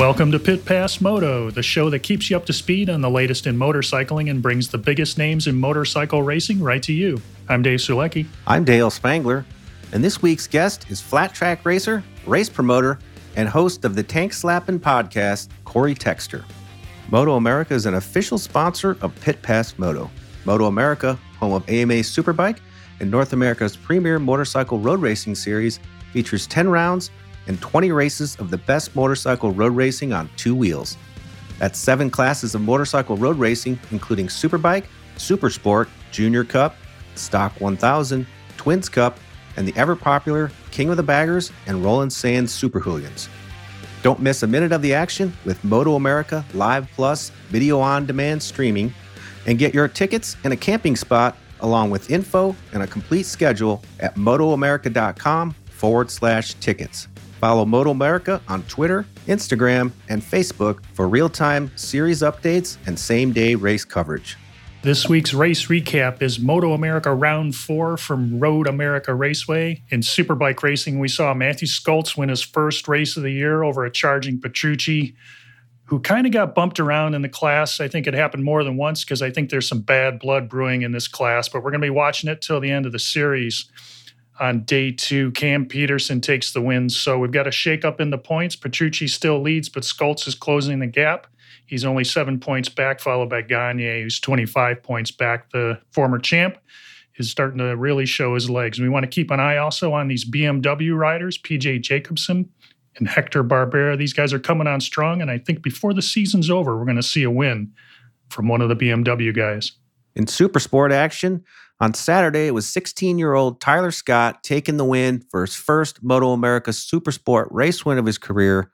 Welcome to Pit Pass Moto, the show that keeps you up to speed on the latest in motorcycling and brings the biggest names in motorcycle racing right to you. I'm Dave Sulecki. I'm Dale Spangler, and this week's guest is flat track racer, race promoter, and host of the Tank Slappin' podcast, Cory Texter. Moto America is an official sponsor of Pit Pass Moto. Moto America, home of AMA Superbike and North America's premier motorcycle road racing series, features 10 rounds and 20 races of the best motorcycle road racing on two wheels. That's seven classes of motorcycle road racing, including Superbike, Super Sport, Junior Cup, Stock 1000, Twins Cup, and the ever popular King of the Baggers and Roland Sands Super Hooligans. Don't miss a minute of the action with Moto America Live Plus video on demand streaming and get your tickets and a camping spot along with info and a complete schedule at motoamerica.com forward slash tickets. Follow Moto America on Twitter, Instagram, and Facebook for real time series updates and same day race coverage. This week's race recap is Moto America Round 4 from Road America Raceway. In Superbike racing, we saw Mathew Scholtz win his first race of the year over a charging Petrucci, who kind of got bumped around in the class. I think it happened more than once because I think there's some bad blood brewing in this class, but we're going to be watching it till the end of the series on day two. Cam Petersen takes the win. So we've got a shakeup in the points. Petrucci still leads, but Scholtz is closing the gap. He's only seven points back, followed by Gagne, who's 25 points back. The former champ is starting to really show his legs. We want to keep an eye also on these BMW riders, PJ Jacobsen and Hector Barbera. These guys are coming on strong, and I think before the season's over, we're going to see a win from one of the BMW guys. In super sport action, on Saturday, it was 16 year old Tyler Scott taking the win for his first Moto America Supersport race win of his career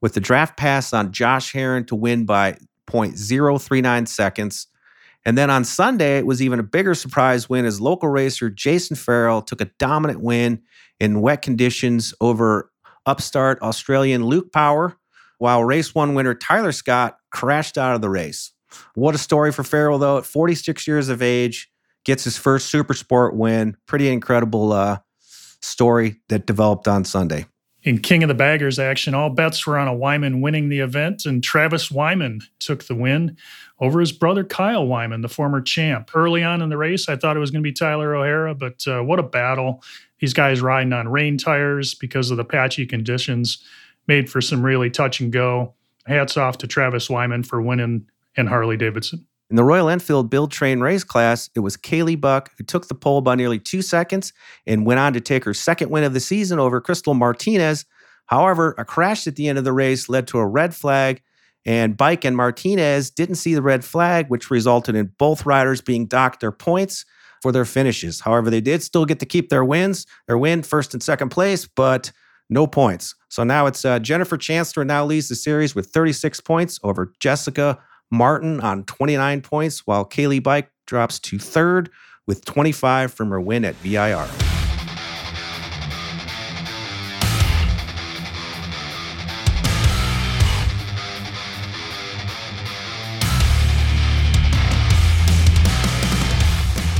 with the draft pass on Josh Herrin to win by 0.039 seconds. And then on Sunday, it was even a bigger surprise win as local racer Jason Farrell took a dominant win in wet conditions over upstart Australian Luke Power, while race one winner Tyler Scott crashed out of the race. What a story for Farrell, though, at 46 years of age gets his first super sport win. Pretty incredible uh, story that developed on Sunday. In King of the Baggers action, all bets were on a Wyman winning the event, and Travis Wyman took the win over his brother Kyle Wyman, the former champ. Early on in the race, I thought it was going to be Tyler O'Hara, but uh, what a battle. These guys riding on rain tires because of the patchy conditions made for some really touch and go. Hats off to Travis Wyman for winning in Harley Davidson. In the Royal Enfield Build Train Race class, it was Kayleigh Buyck who took the pole by nearly two seconds and went on to take her second win of the season over Crystal Martinez. However, a crash at the end of the race led to a red flag, and Buyck and Martinez didn't see the red flag, which resulted in both riders being docked their points for their finishes. However, they did still get to keep their wins, their win first and second place, but no points. So now it's uh, Jennifer Chancellor now leads the series with 36 points over Jessica Martin on 29 points, while Kayleigh Buyck drops to third with 25 from her win at VIR.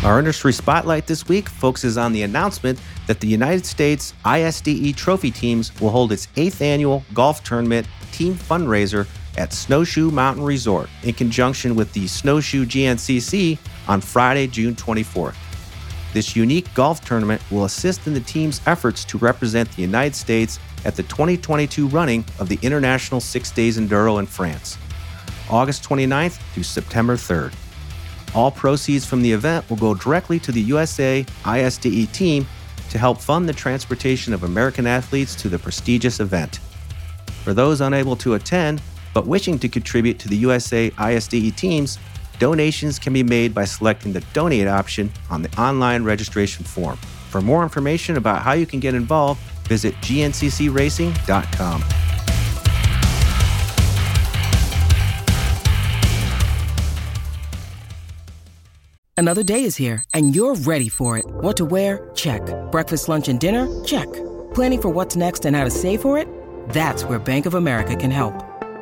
Our industry spotlight this week focuses on the announcement that the United States ISDE Trophy Teams will hold its eighth annual golf tournament team fundraiser at Snowshoe Mountain Resort in conjunction with the Snowshoe GNCC on Friday, June 24th. This unique golf tournament will assist in the team's efforts to represent the United States at the 2022 running of the International Six Days Enduro in France, August 29th through September 3rd. All proceeds from the event will go directly to the USA ISDE team to help fund the transportation of American athletes to the prestigious event. For those unable to attend, but wishing to contribute to the USA ISDE teams, donations can be made by selecting the donate option on the online registration form. For more information about how you can get involved, visit gnccracing.com. Another day is here, and you're ready for it. What to wear? Check. Breakfast, lunch, and dinner? Check. Planning for what's next and how to save for it? That's where Bank of America can help.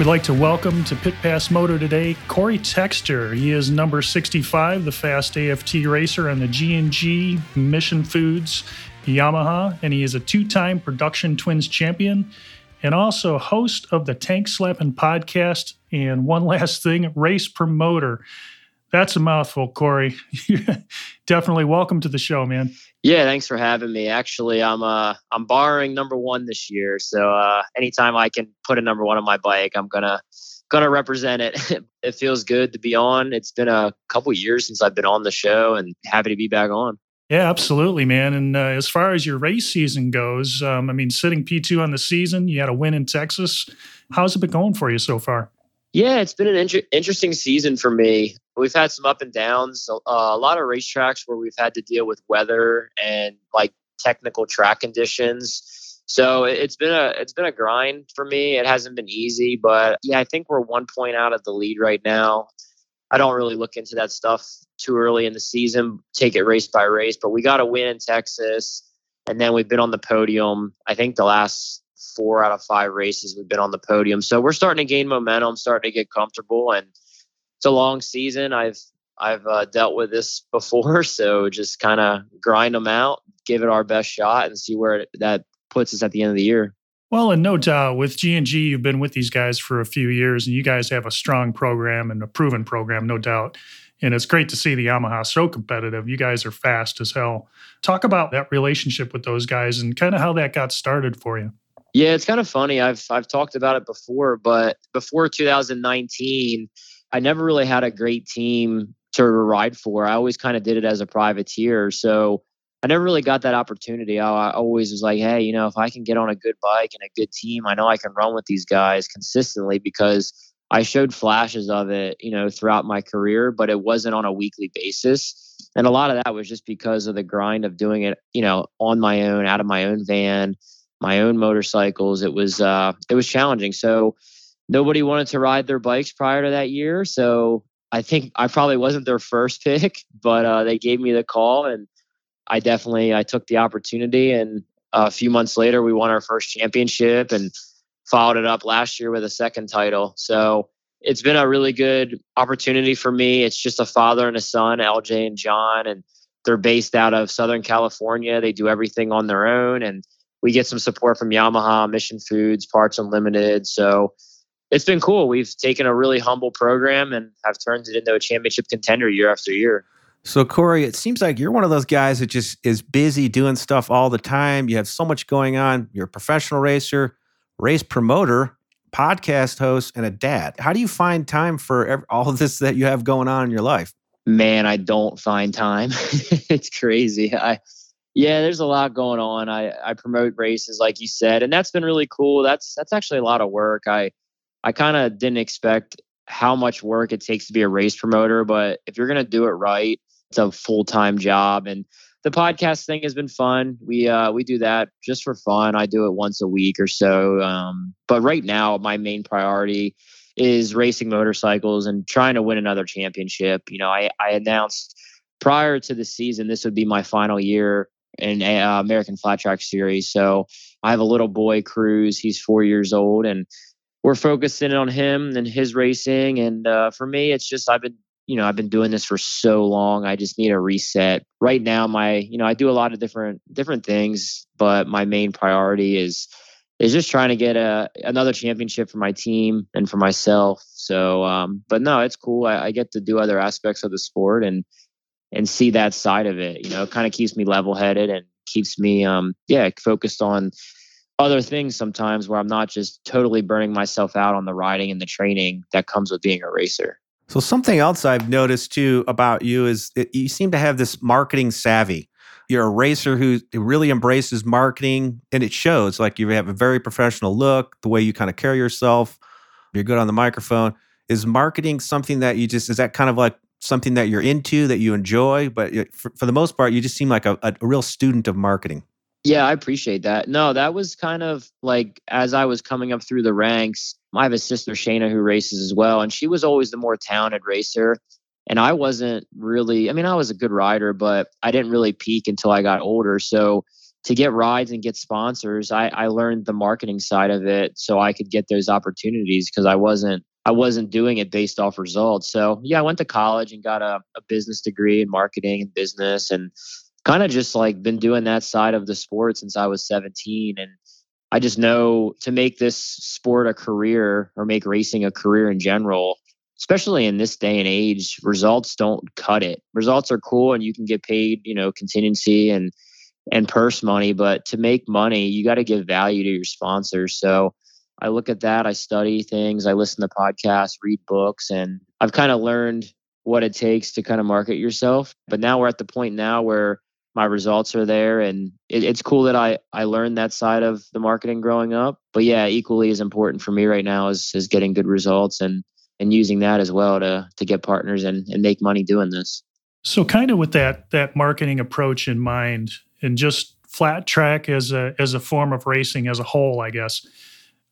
We'd like to welcome to Pit Pass Moto today Cory Texter. He is number 65, the fast AFT racer on the G&G Mission Foods Yamaha, and he is a two-time Production Twins champion and also host of the Tank Slappin' podcast. And one last thing, race promoter. That's a mouthful, Cory. Definitely welcome to the show, man. Yeah, thanks for having me. Actually, I'm uh I'm borrowing number one this year, so uh, anytime I can put a number one on my bike, I'm gonna gonna represent it. it feels good to be on. It's been a couple years since I've been on the show, and happy to be back on. Yeah, absolutely, man. And uh, as far as your race season goes, um, I mean, sitting P2 on the season, you had a win in Texas. How's it been going for you so far? Yeah, it's been an inter- interesting season for me. We've had some up and downs, uh, a lot of racetracks where we've had to deal with weather and like technical track conditions. So it's been a it's been a grind for me. It hasn't been easy, but yeah, I think we're one point out of the lead right now. I don't really look into that stuff too early in the season, take it race by race, but we got a win in Texas and then we've been on the podium. I think the last four out of five races we've been on the podium. So we're starting to gain momentum, starting to get comfortable, and it's a long season. I've I've uh, dealt with this before, so just kind of grind them out, give it our best shot, and see where it, that puts us at the end of the year. Well, and no doubt with G and G, you've been with these guys for a few years, and you guys have a strong program and a proven program, no doubt. And it's great to see the Yamaha so competitive. You guys are fast as hell. Talk about that relationship with those guys and kind of how that got started for you. Yeah, it's kind of funny. I've I've talked about it before, but before 2019, I never really had a great team to ride for. I always kind of did it as a privateer. So I never really got that opportunity. I, I, always was like, hey, you know, if I can get on a good bike and a good team, I know I can run with these guys consistently because I showed flashes of it, you know, throughout my career, but it wasn't on a weekly basis. And a lot of that was just because of the grind of doing it, you know, on my own, out of my own van, my own motorcycles. It was uh, it was challenging. So nobody wanted to ride their bikes prior to that year. So I think I probably wasn't their first pick, but uh, they gave me the call, and I definitely I took the opportunity. And a few months later, we won our first championship and followed it up last year with a second title. So it's been a really good opportunity for me. It's just a father and a son, LJ and John, and they're based out of Southern California. They do everything on their own, and we get some support from Yamaha, Mission Foods, Parts Unlimited. So it's been cool. We've taken a really humble program and have turned it into a championship contender year after year. So, Cory, it seems like you're one of those guys that just is busy doing stuff all the time. You have so much going on. You're a professional racer, race promoter, podcast host, and a dad. How do you find time for every, all of this that you have going on in your life? Man, I don't find time. it's crazy. I yeah, there's a lot going on. I, I promote races like you said, and that's been really cool. That's that's actually a lot of work. I I kind of didn't expect how much work it takes to be a race promoter, but if you're gonna do it right, it's a full time job. And the podcast thing has been fun. We uh we do that just for fun. I do it once a week or so. Um, but right now, my main priority is racing motorcycles and trying to win another championship. You know, I I announced prior to the season this would be my final year in uh, American Flat Track Series. So I have a little boy, Cruz. He's four years old, and we're focusing on him and his racing. And uh, for me, it's just I've been, you know, I've been doing this for so long. I just need a reset. Right now, my, you know, I do a lot of different different things, but my main priority is is just trying to get a another championship for my team and for myself. So, um, but no, it's cool. I, I, get to do other aspects of the sport and and see that side of it. You know, it kind of keeps me level headed and keeps me, um, yeah, focused on other things sometimes where I'm not just totally burning myself out on the riding and the training that comes with being a racer. So something else I've noticed too about you is you seem to have this marketing savvy. You're a racer who really embraces marketing and it shows like you have a very professional look, the way you kind of carry yourself, you're good on the microphone. Is marketing something that you just is that kind of like something that you're into that you enjoy, but for, for the most part you just seem like a, a real student of marketing. Yeah, I appreciate that. No, that was kind of like as I was coming up through the ranks, I have a sister Shayna who races as well, and she was always the more talented racer. And I wasn't really, I mean, I was a good rider, but I didn't really peak until I got older. So to get rides and get sponsors, I, I learned the marketing side of it so I could get those opportunities because I wasn't I wasn't doing it based off results. So yeah, I went to college and got a, a business degree in marketing and business and kind of just like been doing that side of the sport since I was 17. And I just know to make this sport a career or make racing a career in general, especially in this day and age, results don't cut it. Results are cool and you can get paid, you know, contingency and and purse money, but to make money, you got to give value to your sponsors. So I look at that, I study things, I listen to podcasts, read books, and I've kind of learned what it takes to kind of market yourself. But now we're at the point now where my results are there and it, it's cool that I, I learned that side of the marketing growing up but yeah equally as important for me right now is, is getting good results and and using that as well to to get partners and, and make money doing this so kind of with that that marketing approach in mind and just flat track as a as a form of racing as a whole i guess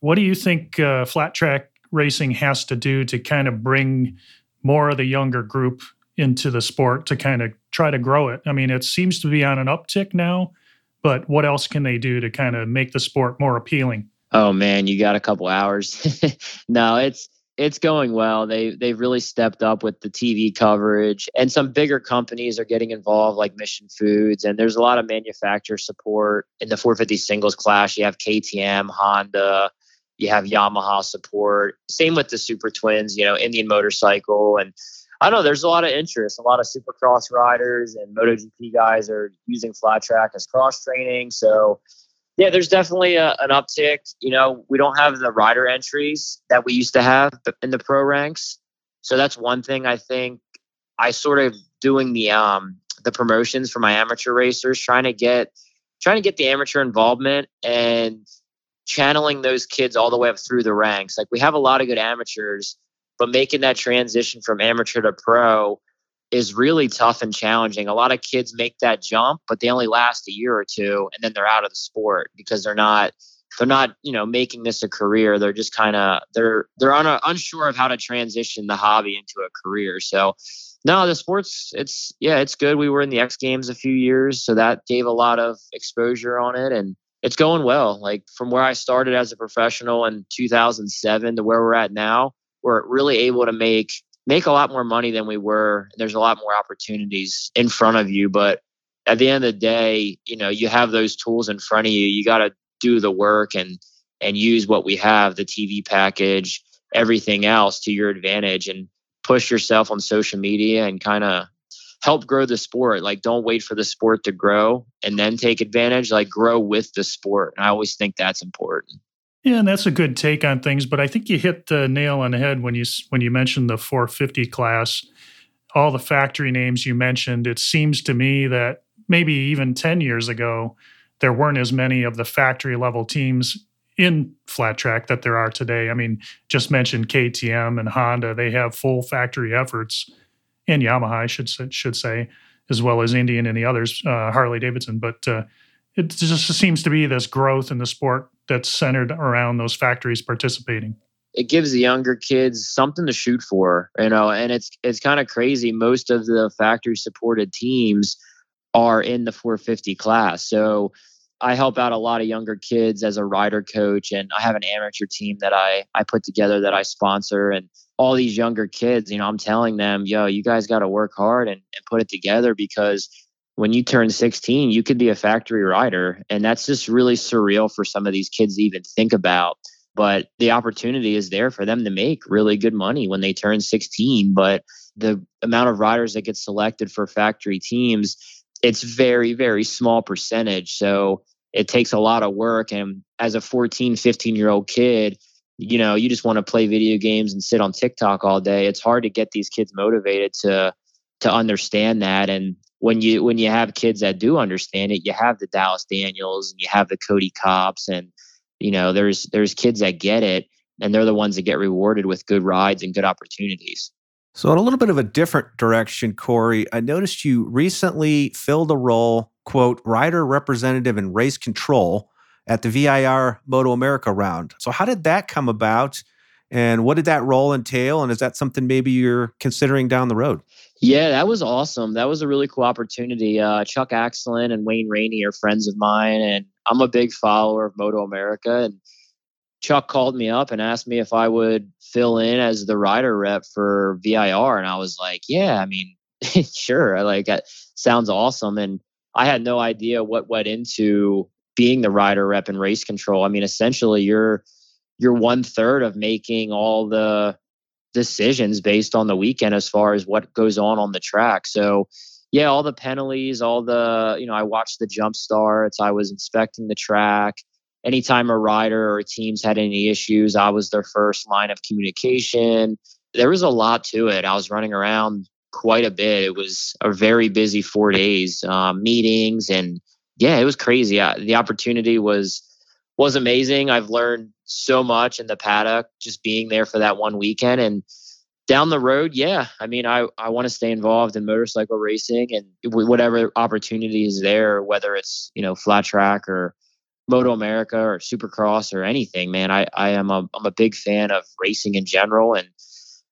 what do you think uh, flat track racing has to do to kind of bring more of the younger group into the sport to kind of try to grow it. I mean, it seems to be on an uptick now, but what else can they do to kind of make the sport more appealing? Oh man, you got a couple hours. no, it's it's going well. They they've really stepped up with the TV coverage, and some bigger companies are getting involved, like Mission Foods. And there's a lot of manufacturer support in the 450 singles class. You have KTM, Honda, you have Yamaha support. Same with the Super Twins, you know, Indian Motorcycle, and I don't know there's a lot of interest. A lot of supercross riders and MotoGP guys are using flat track as cross training. So, yeah, there's definitely a, an uptick. You know, we don't have the rider entries that we used to have in the pro ranks. So that's one thing I think I sort of doing the um the promotions for my amateur racers, trying to get trying to get the amateur involvement and channeling those kids all the way up through the ranks. Like we have a lot of good amateurs but making that transition from amateur to pro is really tough and challenging. A lot of kids make that jump, but they only last a year or two and then they're out of the sport because they're not they're not, you know, making this a career. They're just kind of they're they're un, unsure of how to transition the hobby into a career. So no, the sports it's yeah, it's good. We were in the X Games a few years, so that gave a lot of exposure on it and it's going well. Like from where I started as a professional in 2007 to where we're at now, we're really able to make make a lot more money than we were. There's a lot more opportunities in front of you, but at the end of the day, you know, you have those tools in front of you. You got to do the work and and use what we have, the TV package, everything else to your advantage and push yourself on social media and kind of help grow the sport. Like don't wait for the sport to grow and then take advantage, like grow with the sport. And I always think that's important. Yeah, and that's a good take on things. But I think you hit the nail on the head when you when you mentioned the 450 class. All the factory names you mentioned. It seems to me that maybe even 10 years ago, there weren't as many of the factory level teams in flat track that there are today. I mean, just mentioned KTM and Honda; they have full factory efforts, and Yamaha, I should should say, as well as Indian and the others, uh, Harley Davidson. But uh, it just seems to be this growth in the sport that's centered around those factories participating. It gives the younger kids something to shoot for you know and it's it's kind of crazy. Most of the factory supported teams are in the 450 class. So i help out a lot of younger kids as a rider coach and i have an amateur team that i i put together that i sponsor and all these younger kids you know i'm telling them yo you guys got to work hard and, and put it together because when you turn 16, you could be a factory rider. And that's just really surreal for some of these kids to even think about. But the opportunity is there for them to make really good money when they turn 16. But the amount of riders that get selected for factory teams, it's very, very small percentage. So it takes a lot of work. And as a 14, 15 year old kid, you know, you just want to play video games and sit on TikTok all day. It's hard to get these kids motivated to to understand that. And when you when you have kids that do understand it, you have the Dallas Daniels and you have the Kody Kopps and you know there's there's kids that get it and they're the ones that get rewarded with good rides and good opportunities. So, in a little bit of a different direction, Cory, I noticed you recently filled a role, quote, rider representative in race control at the VIR Moto America round. So, how did that come about? And what did that role entail? And is that something maybe you're considering down the road? Yeah, that was awesome. That was a really cool opportunity. Uh, Chuck Aksland and Wayne Rainey are friends of mine, and I'm a big follower of Moto America. And Chuck called me up and asked me if I would fill in as the rider rep for VIR, and I was like, "Yeah, I mean, sure. Like that sounds awesome." And I had no idea what went into being the rider rep and race control. I mean, essentially, you're you're one third of making all the decisions based on the weekend as far as what goes on on the track. So, yeah, all the penalties, all the, you know, I watched the jump starts, I was inspecting the track. Anytime a rider or teams had any issues, I was their first line of communication. There was a lot to it. I was running around quite a bit. It was a very busy four days, um, meetings, and yeah, it was crazy. I, the opportunity was was amazing. I've learned so much in the paddock just being there for that one weekend and down the road, yeah. I mean, I, I want to stay involved in motorcycle racing and whatever opportunity is there, whether it's, you know, flat track or Moto America or Supercross or anything, man. I, I am a, I'm a big fan of racing in general. And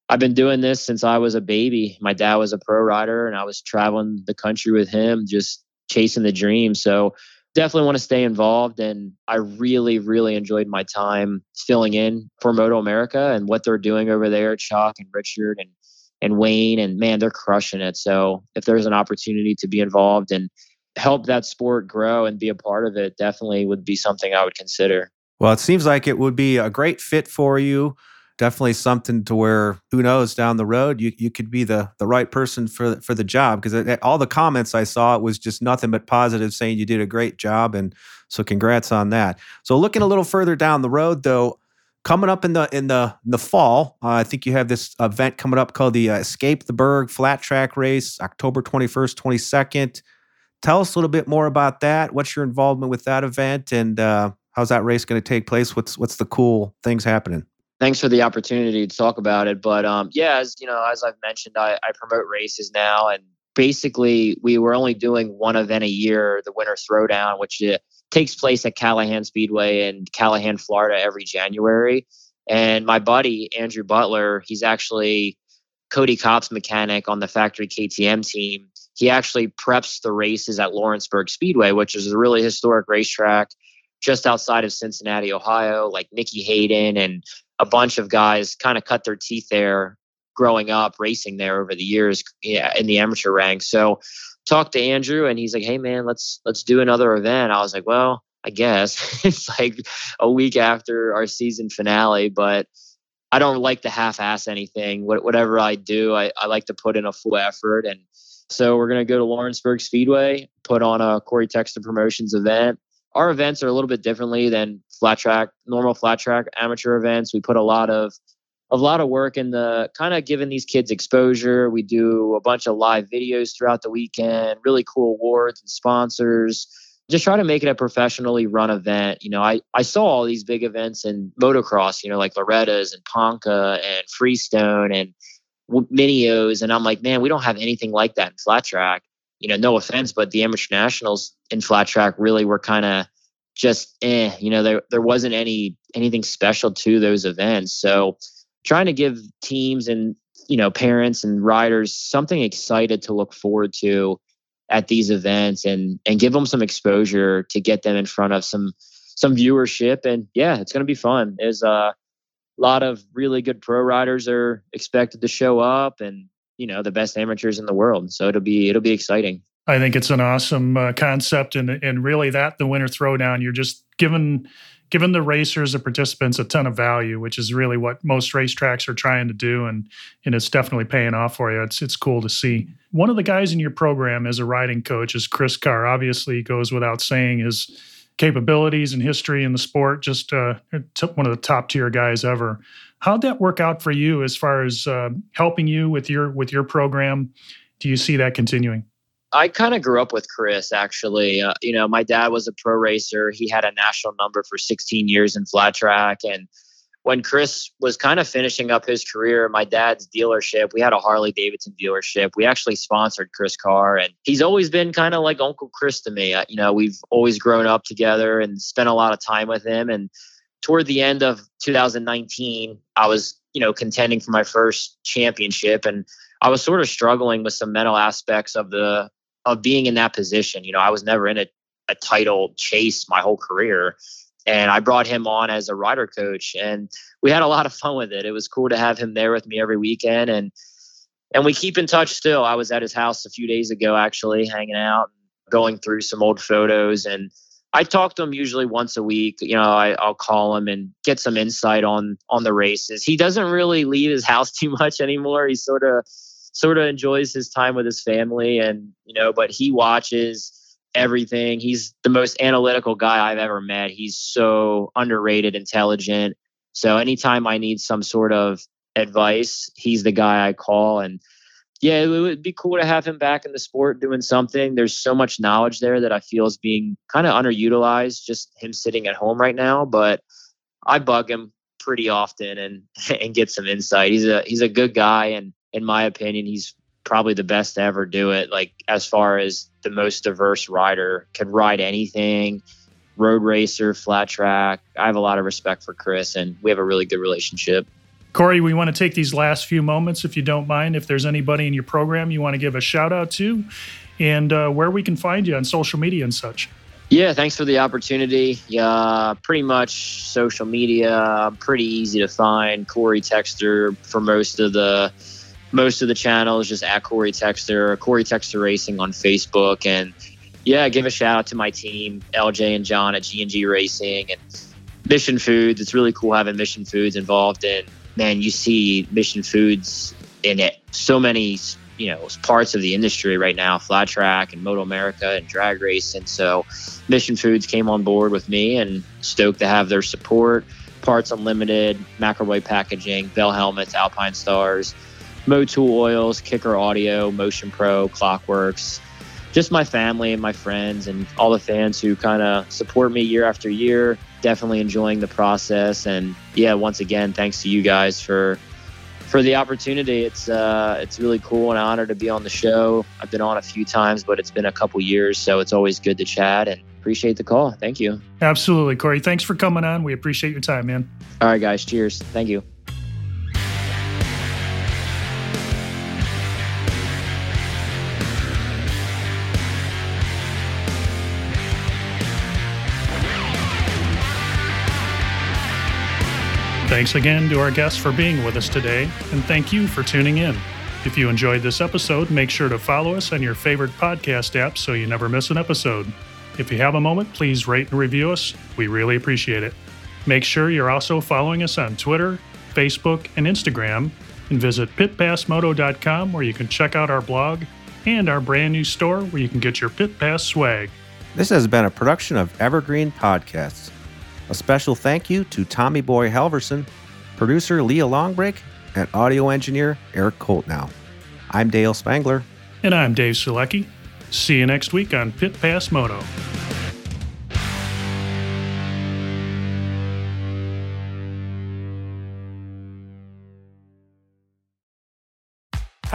I've been doing this since I was a baby. My dad was a pro rider and I was traveling the country with him, just chasing the dream. So definitely want to stay involved. And I really, really enjoyed my time filling in for Moto America and what they're doing over there, Chuck and Richard and and Wayne. And man, they're crushing it. So if there's an opportunity to be involved and help that sport grow and be a part of it, definitely would be something I would consider. Well, it seems like it would be a great fit for you definitely something to where who knows down the road you you could be the the right person for for the job because all the comments I saw was just nothing but positive saying you did a great job and so congrats on that. So looking a little further down the road though, coming up in the in the in the fall, uh, I think you have this event coming up called the uh, Escape the Berg Flat Track Race, October 21st, 22nd. Tell us a little bit more about that. What's your involvement with that event and uh, how's that race going to take place? What's what's the cool things happening? Thanks for the opportunity to talk about it. But um, yeah, as you know, as I've mentioned, I, I promote races now, and basically we were only doing one event a year, the Winter Throwdown, which uh, takes place at Callahan Speedway in Callahan, Florida, every January. And my buddy Andrew Butler, he's actually Kody Kopp's mechanic on the factory KTM team. He actually preps the races at Lawrenceburg Speedway, which is a really historic racetrack just outside of Cincinnati, Ohio. Like Nicky Hayden and a bunch of guys kind of cut their teeth there growing up racing there over the years yeah, in the amateur ranks. So talked to Andrew and he's like, "Hey man, let's let's do another event." I was like, "Well, I guess it's like a week after our season finale, but I don't like to half-ass anything. Whatever I do, I, I like to put in a full effort. And so we're gonna go to Lawrenceburg Speedway, put on a Cory Texter Promotions event, our events are a little bit differently than flat track, normal flat track amateur events. We put a lot of a lot of work in the kind of giving these kids exposure. We do a bunch of live videos throughout the weekend, really cool awards and sponsors. Just try to make it a professionally run event. You know, I, I saw all these big events in motocross, you know, like Loretta's and Ponca and Freestone and Mini O's. And I'm like, man, we don't have anything like that in flat track you know, no offense, but the amateur nationals in flat track really were kind of just eh, you know, there there wasn't any anything special to those events. So trying to give teams and you know parents and riders something excited to look forward to at these events and and give them some exposure to get them in front of some some viewership and yeah it's going to be fun there's a lot of really good pro riders are expected to show up and you know the best amateurs in the world. So it'll be it'll be exciting. I think it's an awesome uh, concept, and and really that the winter throwdown, you're just giving giving the racers the participants a ton of value, which is really what most racetracks are trying to do, and and it's definitely paying off for you. It's it's cool to see. One of the guys in your program as a riding coach is Chris Carr. Obviously, goes without saying his capabilities and history in the sport. Just uh, one of the top tier guys ever. How'd that work out for you as far as uh, helping you with your with your program? Do you see that continuing? I kind of grew up with Chris, actually. Uh, you know, my dad was a pro racer. He had a national number for 16 years in flat track. And when Chris was kind of finishing up his career, my dad's dealership, we had a Harley Davidson dealership. We actually sponsored Chris Carr. And he's always been kind of like Uncle Chris to me. Uh, you know, we've always grown up together and spent a lot of time with him. And toward the end of 2019, I was, you know, contending for my first championship. And I was sort of struggling with some mental aspects of the of being in that position. You know, I was never in a, a title chase my whole career. And I brought him on as a rider coach and we had a lot of fun with it. It was cool to have him there with me every weekend and and we keep in touch still. I was at his house a few days ago actually hanging out, going through some old photos and I talk to him usually once a week. You know, I, will call him and get some insight on on the races. He doesn't really leave his house too much anymore. He sort of sort of enjoys his time with his family and you know but he watches everything he's the most analytical guy i've ever met he's so underrated intelligent so anytime i need some sort of advice he's the guy i call and yeah it would be cool to have him back in the sport doing something there's so much knowledge there that i feel is being kind of underutilized just him sitting at home right now but i bug him pretty often and and get some insight he's a he's a good guy and in my opinion, he's probably the best to ever do it. Like as far as the most diverse rider, can ride anything, road racer, flat track. I have a lot of respect for Chris, and we have a really good relationship. Cory, we want to take these last few moments, if you don't mind, if there's anybody in your program you want to give a shout out to, and uh, where we can find you on social media and such. Yeah, thanks for the opportunity. Yeah, pretty much social media, pretty easy to find. Cory Texter for most of the most of the channels just at Cory Texter, Cory Texter Racing on Facebook, and yeah, give a shout out to my team, LJ and John at G&G Racing and Mission Foods. It's really cool having Mission Foods involved in. Man, you see Mission Foods in it so many you know parts of the industry right now, flat track and Moto America and drag race. And So Mission Foods came on board with me and stoked to have their support. Parts Unlimited, McElroy Packaging, Bell Helmets, Alpinestars Motul Oils, Kicker Audio, Motion Pro, Clockworks, just my family and my friends and all the fans who kind of support me year after year. Definitely enjoying the process, and yeah, once again, thanks to you guys for for the opportunity. It's uh, it's really cool and an honor to be on the show. I've been on a few times, but it's been a couple years, so it's always good to chat and appreciate the call. Thank you. Absolutely, Cory. Thanks for coming on. We appreciate your time, man. All right, guys. Cheers. Thank you. Thanks again to our guests for being with us today, and thank you for tuning in. If you enjoyed this episode, make sure to follow us on your favorite podcast app so you never miss an episode. If you have a moment, please rate and review us. We really appreciate it. Make sure you're also following us on Twitter, Facebook, and Instagram, and visit pitpassmoto.com where you can check out our blog and our brand new store where you can get your Pit Pass swag. This has been a production of Evergreen Podcasts. A special thank you to Tommy Boy Halverson, producer Leah Longbreak, and audio engineer Eric Coltnow. I'm Dale Spangler. And I'm Dave Sulecki. See you next week on Pit Pass Moto.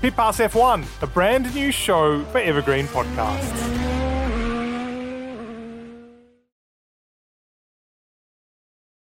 Pit Pass F1, a brand new show for Evergreen Podcasts.